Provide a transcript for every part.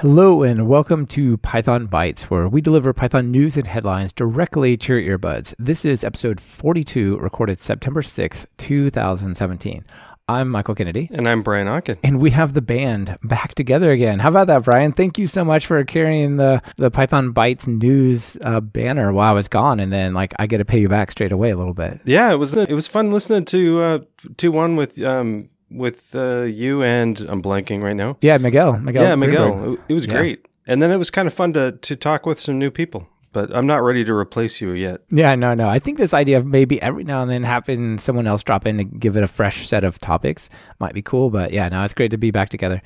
Hello and welcome to Python Bytes, where we deliver Python news and headlines directly to your earbuds. This is episode 42, recorded September 6th, 2017. I'm Michael Kennedy. And I'm Brian Okken. And we have the band back together again. How about that, Brian? Thank you so much for carrying the, the Python Bytes news uh, banner while I was gone. And then, like, I get to pay you back straight away a little bit. Yeah, it was it was fun listening to uh, 2 1 with um, with uh, you and I'm blanking right now. Yeah, Miguel. Miguel. Yeah, Miguel. It, it was Yeah. great. And then it was kind of fun to to talk with some new people. But I'm not ready to replace you yet. Yeah, no, no. I think this idea of maybe every now and then having someone else drop in to give it a fresh set of topics might be cool. But yeah, no, it's great to be back together.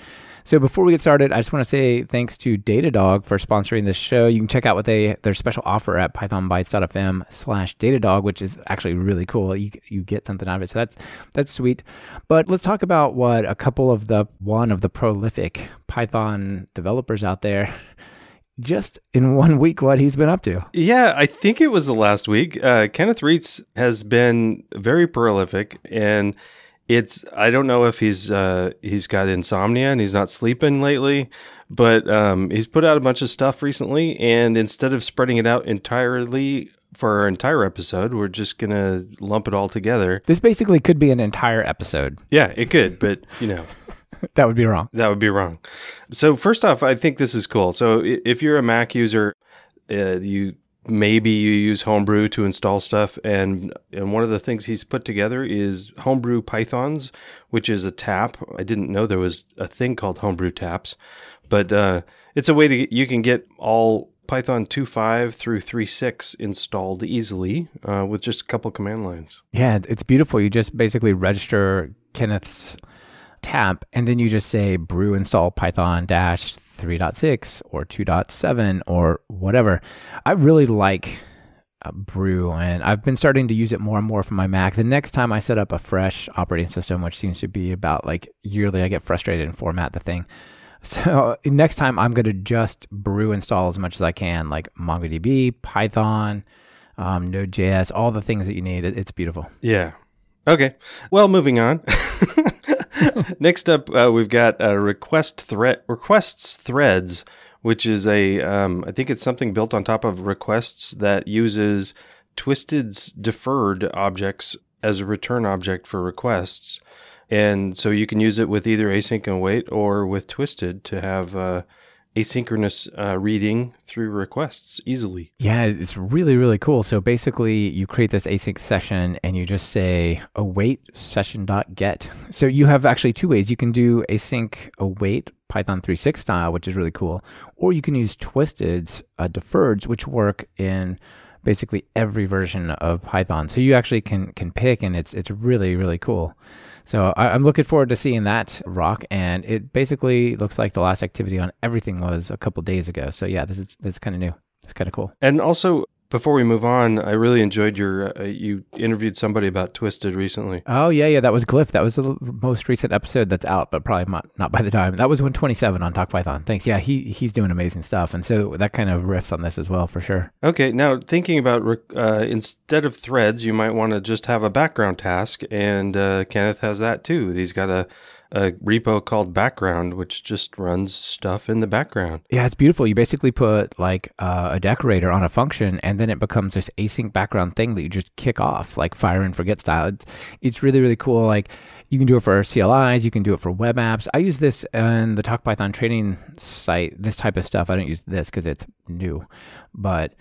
So before we get started, I just want to say thanks to Datadog for sponsoring this show. You can check out what they their special offer at pythonbytes.fm slash Datadog, which is actually really cool. You you get something out of it, so that's that's sweet. But let's talk about what a couple of the one of the prolific Python developers out there just in one week what he's been up to. Yeah, I think it was the last week. Uh, Kenneth Reitz has been very prolific, and it's I don't know if he's uh, he's got insomnia and he's not sleeping lately, but um, he's put out a bunch of stuff recently, and instead of spreading it out entirely for our entire episode, we're just gonna lump it all together. This basically could be an entire episode. Yeah, it could, but you know. That would be wrong. That would be wrong. So first off, I think this is cool. So if you're a Mac user, uh, you maybe you use Homebrew to install stuff, and and one of the things he's put together is Homebrew Pythons, which is a tap. I didn't know there was a thing called Homebrew taps, but uh, it's a way to you can get all Python 2.5 through 3.6 installed easily uh, with just a couple command lines. Yeah, it's beautiful. You just basically register Kenneth's tap and then you just say brew install python dash 3.6 or 2.7 or whatever. I really like brew and I've been starting to use it more and more for my Mac. The next time I set up a fresh operating system, which seems to be about like yearly, I get frustrated and format the thing. So next time I'm going to just brew install as much as I can, like MongoDB, Python, um, Node.js, all the things that you need. It, it's beautiful. Yeah. Okay. Well, moving on. Next up, uh, we've got request requests threads, which is a um, I think it's something built on top of requests that uses Twisted's deferred objects as a return object for requests, and so you can use it with either async and await or with Twisted to have uh, asynchronous uh, reading through requests easily. Yeah, it's really, really cool. So basically, you create this async session and you just say await session.get. So you have actually two ways. You can do async await Python 3.6 style, which is really cool, or you can use Twisted's uh, deferreds, which work in basically every version of Python. So you actually can can pick, and it's it's really, really cool. So I, I'm looking forward to seeing that rock, and it basically looks like the last activity on everything was a couple days ago. So yeah, this is this is kind of new. It's kind of cool. And also, before we move on, I really enjoyed your uh, you interviewed somebody about Twisted recently. Oh yeah, yeah, that was Glyph. That was the most recent episode that's out, but probably not, not by the time. That was 127 on Talk Python. Thanks. Yeah, he he's doing amazing stuff, and so that kind of riffs on this as well for sure. Okay, now thinking about uh, instead of threads, you might want to just have a background task, and uh, Kenneth has that too. He's got a a repo called background, which just runs stuff in the background. Yeah, it's beautiful. You basically put like uh, a decorator on a function, and then it becomes this async background thing that you just kick off, like fire and forget style. It's, it's really really cool. Like you can do it for CLIs, you can do it for web apps. I use this in the Talk Python training site. This type of stuff. I don't use this because it's new, but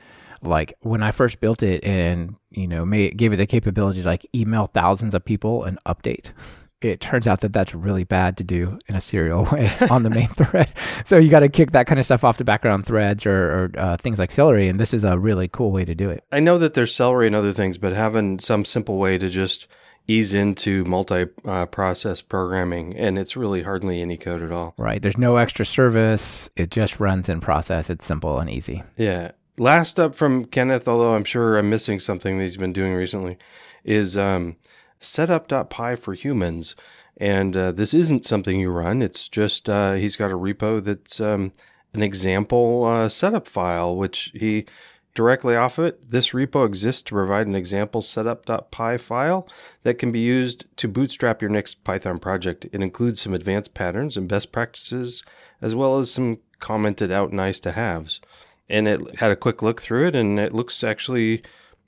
like when I first built it and you know made, gave it the capability to like email thousands of people an update. It turns out that that's really bad to do in a serial way on the main thread. So you got to kick that kind of stuff off to background threads or, or uh, things like Celery, and this is a really cool way to do it. I know that there's Celery and other things, but having some simple way to just ease into multi-process programming, and it's really hardly any code at all. Right? There's no extra service. It just runs in process. It's simple and easy. Yeah. Last up from Kenneth, although I'm sure I'm missing something that he's been doing recently, is um, setup.py for humans. And uh, this isn't something you run. It's just uh, he's got a repo that's um, an example uh, setup file, which he directly off of it. This repo exists to provide an example setup.py file that can be used to bootstrap your next Python project. It includes some advanced patterns and best practices, as well as some commented out nice to haves. And it had a quick look through it and it looks actually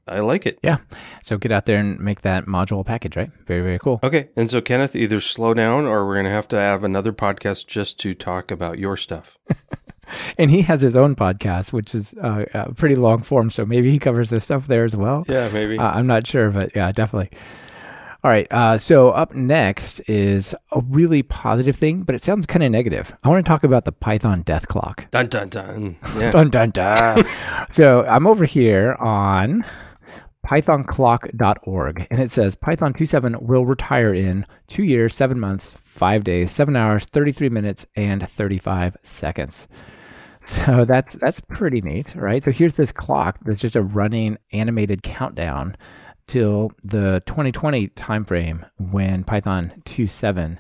I like it. Yeah. So get out there and make that module package, right? Very, very cool. Okay. And so, Kenneth, either slow down or we're going to have to have another podcast just to talk about your stuff. and he has his own podcast, which is uh, uh, pretty long form. So maybe he covers this stuff there as well. Yeah, maybe. Uh, I'm not sure, but yeah, definitely. All right. Uh, so up next is a really positive thing, but it sounds kind of negative. I want to talk about the Python death clock. Dun dun dun. Yeah. dun dun dun. so I'm over here on pythonclock.org and it says Python 2.7 will retire in two years, seven months, five days, seven hours, 33 minutes, and 35 seconds. So that's that's pretty neat, right? So here's this clock that's just a running animated countdown till the 2020 timeframe when Python 2.7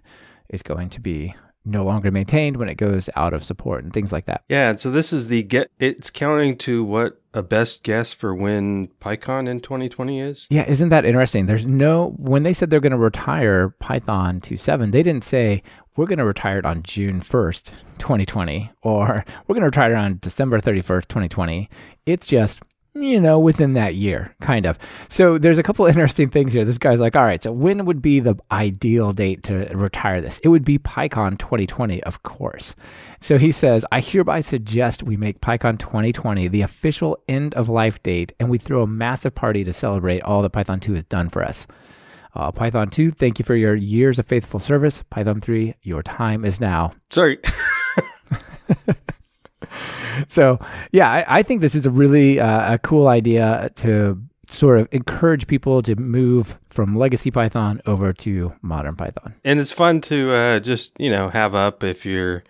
is going to be no longer maintained when it goes out of support and things like that. Yeah, so this is the get it's counting to what a best guess for when PyCon in 2020 is? Yeah, isn't that interesting? There's no when they said they're going to retire Python 2.7, they didn't say we're going to retire it on June 1st, 2020 or we're going to retire it on December 31st, 2020. It's just you know, within that year, kind of. So there's a couple interesting things here. This guy's like, all right, so when would be the ideal date to retire this? It would be PyCon 2020, of course. So he says, I hereby suggest we make PyCon 2020 the official end of life date, and we throw a massive party to celebrate all that Python 2 has done for us. Uh, Python 2, thank you for your years of faithful service. Python 3, your time is now. Sorry. so yeah, I, I, think this is a really uh, a cool idea to sort of encourage people to move from legacy Python over to modern Python. And it's fun to uh, just you know have up if you're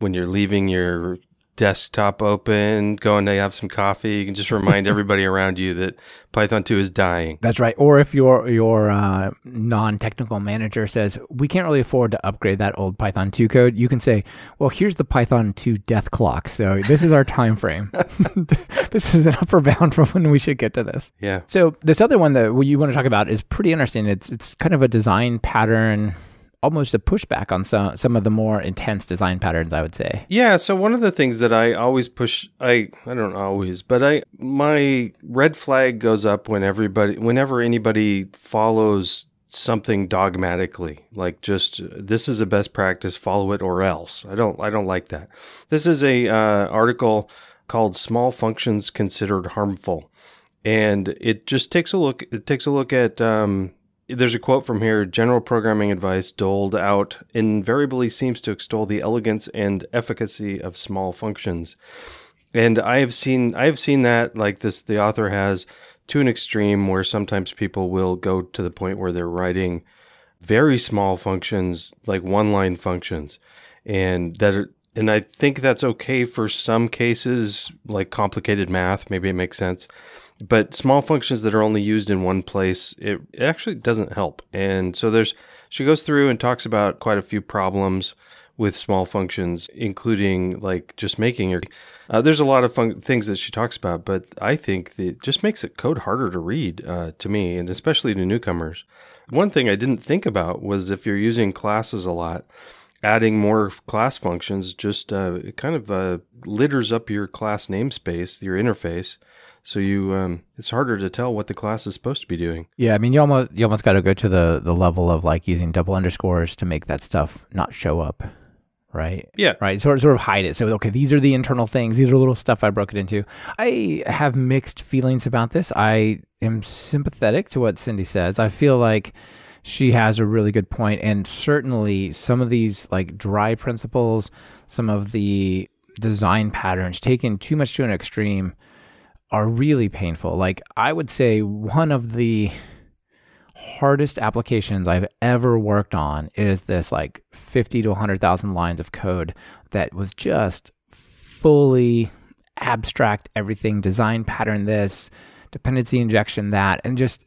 when you're leaving your desktop open, going to have some coffee. You can just remind everybody around you that Python 2 is dying. That's right. Or if your your uh, non-technical manager says we can't really afford to upgrade that old Python 2 code, you can say, "Well, here's the Python 2 death clock. So this is our time frame. this is an upper bound for when we should get to this." Yeah. So this other one that you want to talk about is pretty interesting. It's it's kind of a design pattern almost a pushback on some some of the more intense design patterns i would say. Yeah so one of the things that i always push i i don't always but i my red flag goes up when everybody whenever anybody follows something dogmatically like just this is a best practice follow it or else. I don't i don't like that. This is a uh, article called small functions considered harmful and it just takes a look it takes a look at um, there's a quote from here general programming advice doled out invariably seems to extol the elegance and efficacy of small functions. And i have seen i have seen that like this the author has to an extreme where sometimes people will go to the point where they're writing very small functions like one line functions and that are, and i think that's okay for some cases like complicated math maybe it makes sense but small functions that are only used in one place, it, it actually doesn't help. And so there's, she goes through and talks about quite a few problems with small functions, including like just making your. Uh, there's a lot of fun- things that she talks about, but I think that just makes it code harder to read uh, to me, and especially to newcomers. One thing I didn't think about was if you're using classes a lot, adding more class functions just uh, it kind of uh, litters up your class namespace, your interface, so you um, it's harder to tell what the class is supposed to be doing. Yeah, I mean you almost you almost got to go to the the level of like using double underscores to make that stuff not show up, right? Yeah, right. Sort sort of hide it. So okay, these are the internal things. These are little stuff I broke it into. I have mixed feelings about this. I am sympathetic to what Cindy says. I feel like she has a really good point, and certainly some of these like dry principles, some of the design patterns taken too much to an extreme are really painful. Like I would say one of the hardest applications I've ever worked on is this like 50 to 100,000 lines of code that was just fully abstract everything, design pattern this, dependency injection that, and just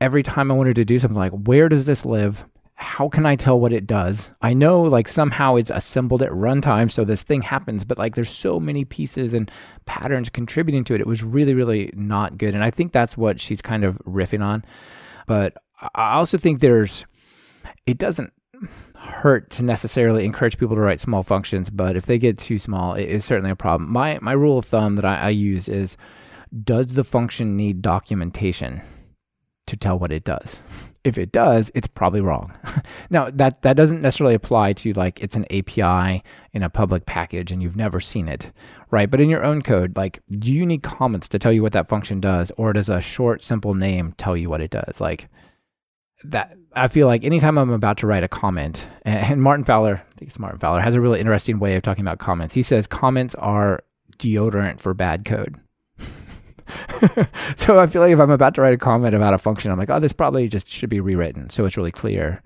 every time I wanted to do something like where does this live? How can I tell what it does? I know like somehow it's assembled at runtime so this thing happens, but like there's so many pieces and patterns contributing to it. It was really, really not good. And I think that's what she's kind of riffing on. But I also think there's, it doesn't hurt to necessarily encourage people to write small functions, but if they get too small, it is certainly a problem. My my rule of thumb that I, I use is: Does the function need documentation to tell what it does? If it does, it's probably wrong. now that that doesn't necessarily apply to like it's an API in a public package and you've never seen it, right? But in your own code, like do you need comments to tell you what that function does, or does a short, simple name tell you what it does? Like that I feel like anytime I'm about to write a comment, and Martin Fowler, I think it's Martin Fowler, has a really interesting way of talking about comments. He says comments are deodorant for bad code. so I feel like if I'm about to write a comment about a function, I'm like, oh, this probably just should be rewritten so it's really clear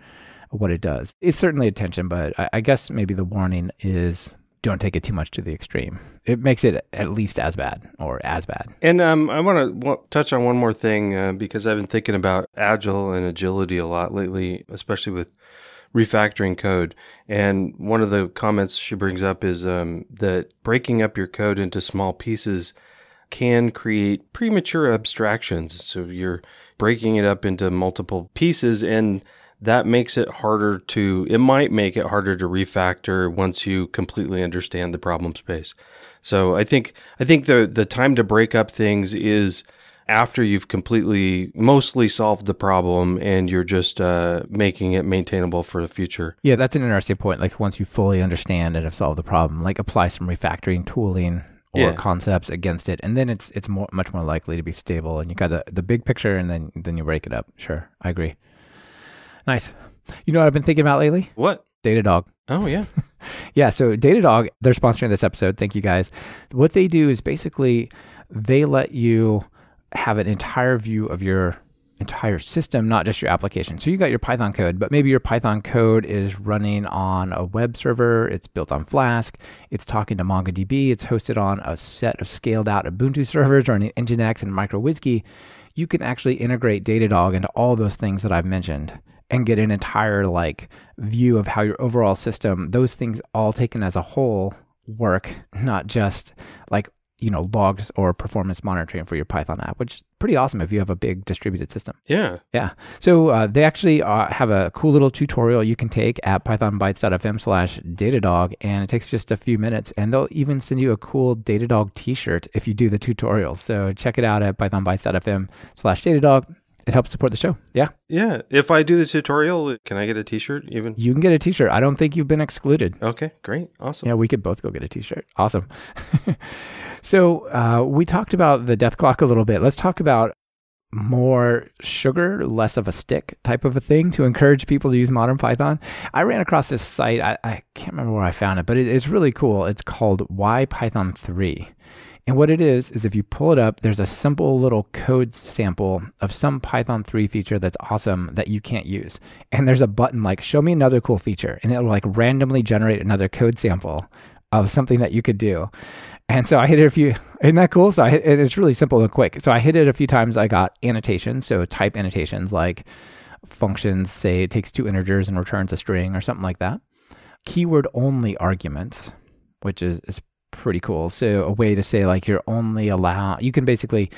what it does. It's certainly attention, but I, I guess maybe the warning is don't take it too much to the extreme. It makes it at least as bad or as bad. And um, I want to w- touch on one more thing uh, because I've been thinking about agile and agility a lot lately, especially with refactoring code. And one of the comments she brings up is um, that breaking up your code into small pieces can create premature abstractions. So you're breaking it up into multiple pieces and that makes it harder to it might make it harder to refactor once you completely understand the problem space. So i think i think the the time to break up things is after you've completely mostly solved the problem and you're just uh, making it maintainable for the future. Yeah that's an interesting point. Like once you fully understand and have solved the problem like apply some refactoring tooling or yeah. concepts against it and then it's it's more much more likely to be stable and you got the, the big picture and then then you break it up sure i agree Nice. You know what I've been thinking about lately? What? Datadog. Oh yeah. yeah, so Datadog, they're sponsoring this episode. Thank you guys. What they do is basically they let you have an entire view of your entire system, not just your application. So you got your Python code, but maybe your Python code is running on a web server, it's built on Flask, it's talking to MongoDB, it's hosted on a set of scaled out Ubuntu servers or running Nginx and uWSGI. You can actually integrate Datadog into all those things that I've mentioned and get an entire like view of how your overall system, those things all taken as a whole work, not just like you know logs or performance monitoring for your python app which is pretty awesome if you have a big distributed system. Yeah. Yeah. So uh, they actually uh, have a cool little tutorial you can take at pythonbytes.fm slash datadog and it takes just a few minutes and they'll even send you a cool datadog t-shirt if you do the tutorial. So check it out at pythonbytes.fm slash datadog it helps support the show. Yeah. Yeah. If I do the tutorial, can I get a t-shirt even? You can get a t-shirt. I don't think you've been excluded. Okay, great. Awesome. Yeah, we could both go get a t-shirt. Awesome. so uh, we talked about the death clock a little bit. Let's talk about more sugar, less of a stick type of a thing to encourage people to use modern Python. I ran across this site. I, I can't remember where I found it, but it, it's really cool. It's called Why Python 3. And what it is, is if you pull it up, there's a simple little code sample of some Python 3 feature that's awesome that you can't use. And there's a button like, show me another cool feature. And it'll like randomly generate another code sample of something that you could do. And so I hit it a few, isn't that cool? So I hit, it's really simple and quick. So I hit it a few times. I got annotations. So type annotations like functions, say it takes two integers and returns a string or something like that. Keyword only arguments, which is, is pretty cool. So a way to say like you're only allow you can basically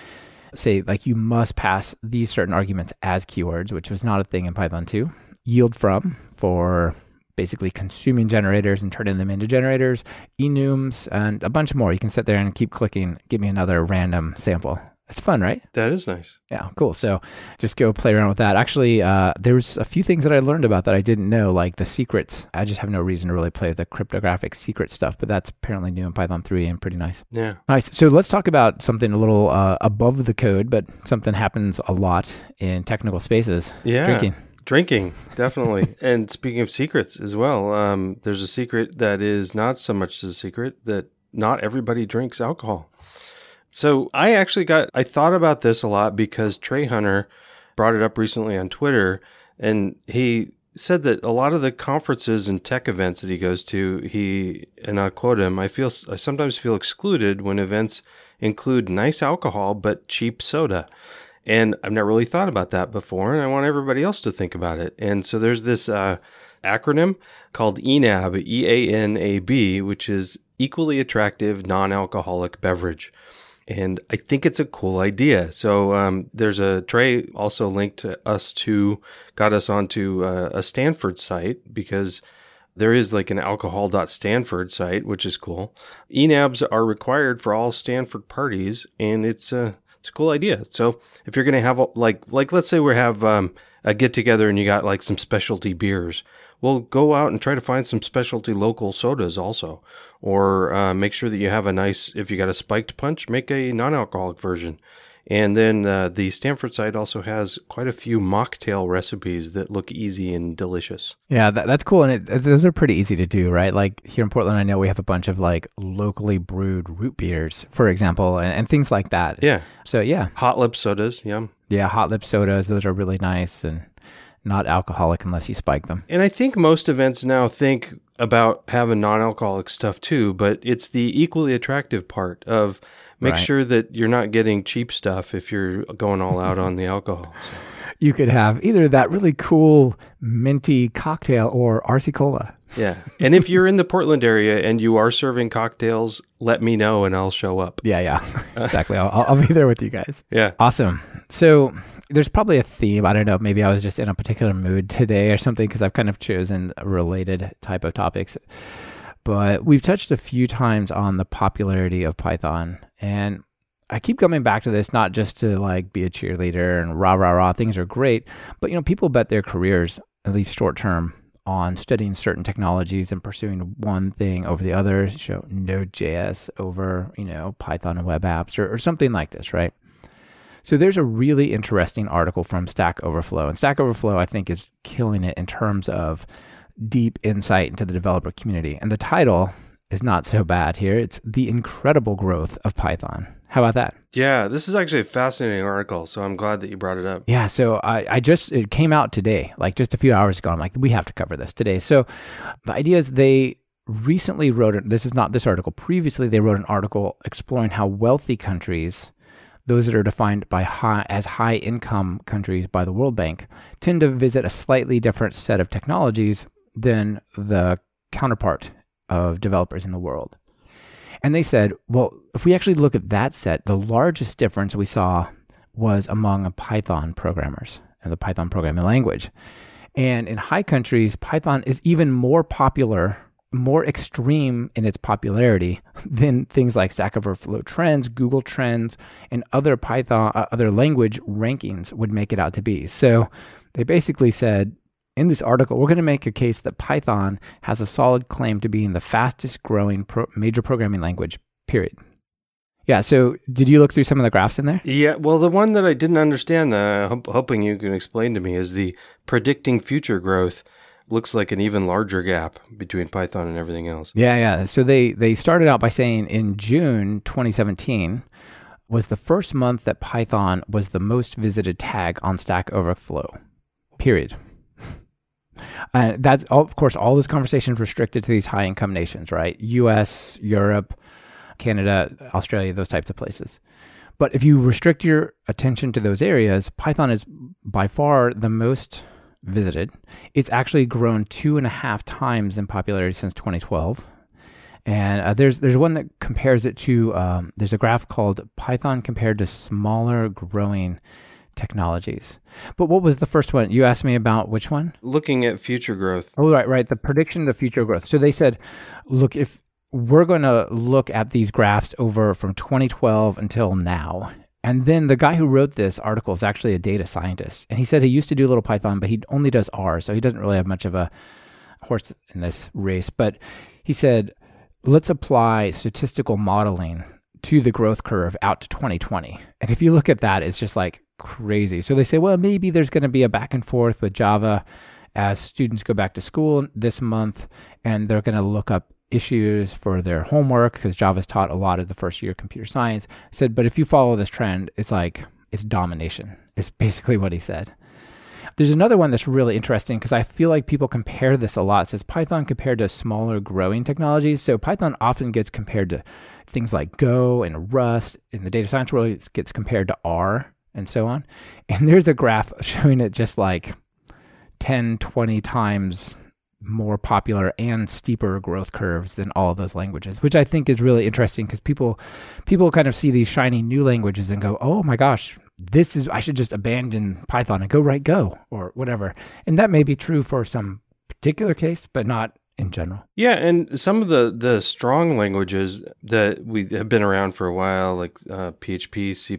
say like you must pass these certain arguments as keywords, which was not a thing in Python 2. Yield from for basically consuming generators and turning them into generators, enums, and a bunch more. You can sit there and keep clicking, give me another random sample. It's fun, right? That is nice. Yeah, cool. So just go play around with that. Actually, uh, there's a few things that I learned about that I didn't know, like the secrets. I just have no reason to really play with the cryptographic secret stuff, but that's apparently new in Python 3 and pretty nice. Yeah. Nice. So let's talk about something a little uh, above the code, but something happens a lot in technical spaces. Yeah. Drinking. Drinking, definitely. and speaking of secrets as well, um, there's a secret that is not so much a secret that not everybody drinks alcohol. So I actually got, I thought about this a lot because Trey Hunner brought it up recently on Twitter and he said that a lot of the conferences and tech events that he goes to, he, and i quote him, I feel, I sometimes feel excluded when events include nice alcohol but cheap soda. And I've never really thought about that before, and I want everybody else to think about it. And so there's this uh, acronym called EANAB, E A N A B, which is equally attractive non alcoholic beverage. And I think it's a cool idea. So um, there's a Trey also linked us to got us onto uh, a Stanford site because there is like an alcohol.stanford site, which is cool. EANABs are required for all Stanford parties, and it's a it's a cool idea. So if you're gonna have like like let's say we have um, a get together and you got like some specialty beers, well go out and try to find some specialty local sodas also, or uh, make sure that you have a nice if you got a spiked punch, make a non-alcoholic version. And then uh, the Stanford site also has quite a few mocktail recipes that look easy and delicious. Yeah, that, that's cool. And it, those are pretty easy to do, right? Like here in Portland, I know we have a bunch of like locally brewed root beers, for example, and, and things like that. Yeah. So, yeah. Hot lip sodas. Yum. Yeah, hot lip sodas. Those are really nice and not alcoholic unless you spike them. And I think most events now think about having non alcoholic stuff too, but it's the equally attractive part of make right. sure that you're not getting cheap stuff if you're going all out on the alcohol. So. You could have either that really cool minty cocktail or RC Cola. Yeah. And if you're in the Portland area and you are serving cocktails, let me know and I'll show up. Yeah, yeah. Exactly. I'll, I'll be there with you guys. Yeah. Awesome. So there's probably a theme. I don't know. Maybe I was just in a particular mood today or something because I've kind of chosen related type of topics. But we've touched a few times on the popularity of Python and I keep coming back to this, not just to like be a cheerleader and rah, rah, rah, things are great, but you know, people bet their careers, at least short term, on studying certain technologies and pursuing one thing over the other, show Node.js over, you know, Python and web apps or, or something like this, right? So there's a really interesting article from Stack Overflow. And Stack Overflow, I think, is killing it in terms of deep insight into the developer community. And the title is not so bad here. It's the incredible growth of Python. How about that? Yeah, this is actually a fascinating article, so I'm glad that you brought it up. Yeah, so I, I just it came out today, like just a few hours ago. I'm like, we have to cover this today. So the idea is they recently wrote. This is not this article. Previously, they wrote an article exploring how wealthy countries, those that are defined by high as high income countries by the World Bank, tend to visit a slightly different set of technologies than the counterpart of developers in the world. And they said, well, if we actually look at that set, the largest difference we saw was among Python programmers and the Python programming language. And in high countries, Python is even more popular, more extreme in its popularity than things like Stack Overflow Trends, Google Trends, and other Python, uh, other language rankings would make it out to be. So they basically said in this article, we're going to make a case that Python has a solid claim to being the fastest growing pro- major programming language, period. Yeah, so did you look through some of the graphs in there? Yeah, well, the one that I didn't understand, uh, hoping you can explain to me, is the predicting future growth looks like an even larger gap between Python and everything else. Yeah, yeah. So they they started out by saying in June 2017 was the first month that Python was the most visited tag on Stack Overflow. Period. Uh, that's of course all this conversation is restricted to these high income nations, right? U.S., Europe, Canada, Australia, those types of places. But if you restrict your attention to those areas, Python is by far the most visited. It's actually grown two and a half times in popularity since 2012. And uh, there's there's one that compares it to um, there's a graph called Python compared to smaller growing technologies. But what was the first one? You asked me about which one? Looking at future growth. Oh, right, right. The prediction of future growth. So they said, look, if we're going to look at these graphs over from 2012 until now. And then the guy who wrote this article is actually a data scientist. And he said he used to do a little Python, but he only does R. So he doesn't really have much of a horse in this race. But he said, let's apply statistical modeling to the growth curve out to 2020. And if you look at that, it's just like crazy. So they say, well, maybe there's going to be a back and forth with Java as students go back to school this month and they're going to look up issues for their homework because Java's taught a lot of the first year computer science. I said, but if you follow this trend, it's like it's domination. It's basically what he said. There's another one that's really interesting because I feel like people compare this a lot. It says Python compared to smaller growing technologies. So Python often gets compared to things like Go and Rust. In the data science world, it gets compared to R and so on. And there's a graph showing it just like 10, 20 times more popular and steeper growth curves than all those languages, which I think is really interesting because people people kind of see these shiny new languages and go, "Oh my gosh, this is I should just abandon Python and go write Go or whatever." And that may be true for some particular case, but not in general. Yeah, and some of the the strong languages that we have been around for a while, like uh, PHP, C++,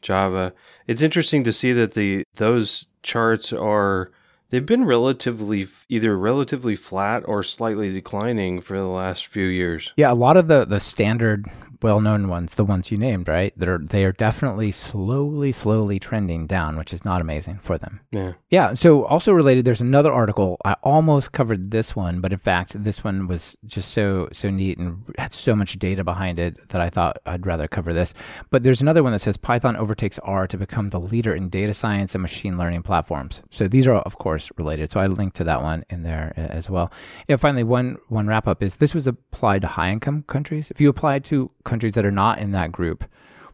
Java. It's interesting to see that the those charts are they've been relatively either relatively flat or slightly declining for the last few years. Yeah, a lot of the the standard well-known ones, the ones you named, right? They're they are definitely slowly, slowly trending down, which is not amazing for them. Yeah. Yeah. So also related, there's another article. I almost covered this one, but in fact, this one was just so so neat and had so much data behind it that I thought I'd rather cover this. But there's another one that says Python overtakes R to become the leader in data science and machine learning platforms. So these are of course related. So I linked to that one in there as well. Yeah. Finally, one one wrap up is this was applied to high income countries. If you applied to countries that are not in that group,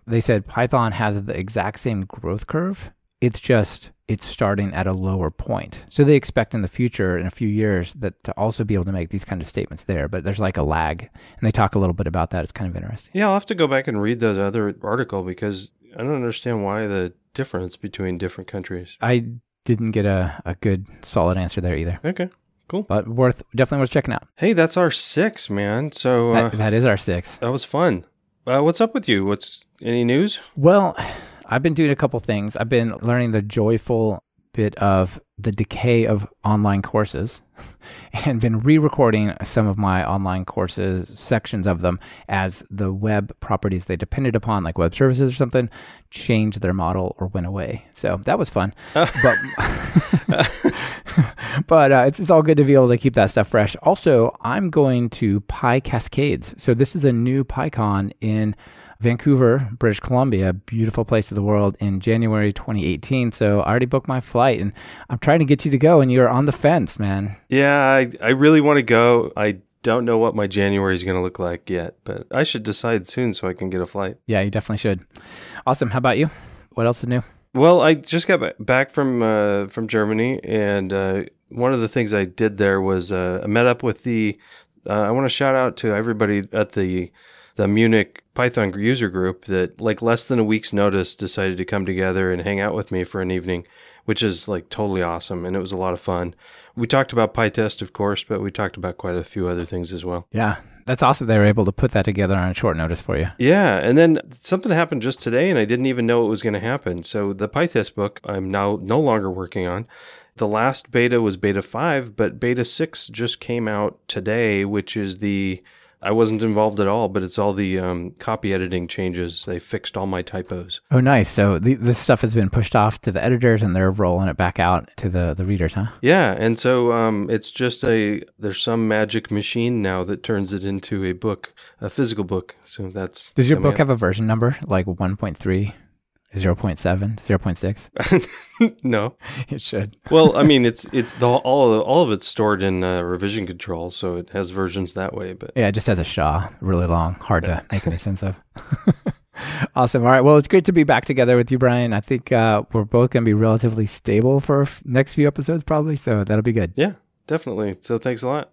they said Python has the exact same growth curve. It's just it's starting at a lower point. So they expect in the future, in a few years, that to also be able to make these kind of statements there. But there's like a lag, and they talk a little bit about that. It's kind of interesting. Yeah, I'll have to go back and read that other article because I don't understand why the difference between different countries. I didn't get a, a good solid answer there either. Okay. Cool. But worth definitely worth checking out. Hey, that's our six, man. So uh, that, that is our six. That was fun. Uh, what's up with you? What's any news? Well, I've been doing a couple things. I've been learning the joyful bit of the decay of online courses and been re-recording some of my online courses sections of them as the web properties they depended upon like web services or something changed their model or went away. So that was fun. But but uh, it's, it's all good to be able to keep that stuff fresh. Also i'm going to PyCascades so this is a new pycon in Vancouver, British Columbia, beautiful place of the world in January 2018. So I already booked my flight and I'm trying to get you to go and you're on the fence, man. Yeah, I, I really want to go. I don't know what my January is going to look like yet, but I should decide soon so I can get a flight. Yeah, you definitely should. Awesome. How about you? What else is new? Well, I just got back from uh, from Germany, and uh, one of the things I did there was uh, I met up with the. Uh, I want to shout out to everybody at the the Munich Python user group that like less than a week's notice decided to come together and hang out with me for an evening, which is like totally awesome and it was a lot of fun. We talked about PyTest, of course, but we talked about quite a few other things as well. Yeah, that's awesome. They were able to put that together on a short notice for you. Yeah, and then something happened just today, and I didn't even know it was going to happen. So the PyTest book I'm now no longer working on. The last beta was beta five, but beta six just came out today, which is the I wasn't involved at all, but it's all the um, copy editing changes. They fixed all my typos. Oh, nice. So the, this stuff has been pushed off to the editors, and they're rolling it back out to the the readers, huh? Yeah, and so um, it's just a there's some magic machine now that turns it into a book, a physical book. So that's does your book have a version number like one point three? 0.7 0.6 no. It should. Well i mean it's it's the all of all of it's stored in uh, revision control so it has versions that way but yeah it just has a sha really long hard to make any sense of. Awesome. All right. Well it's great to be back together with you brian. I think uh, we're both going to be relatively stable for next few episodes probably so that'll be good. Yeah definitely. So thanks a lot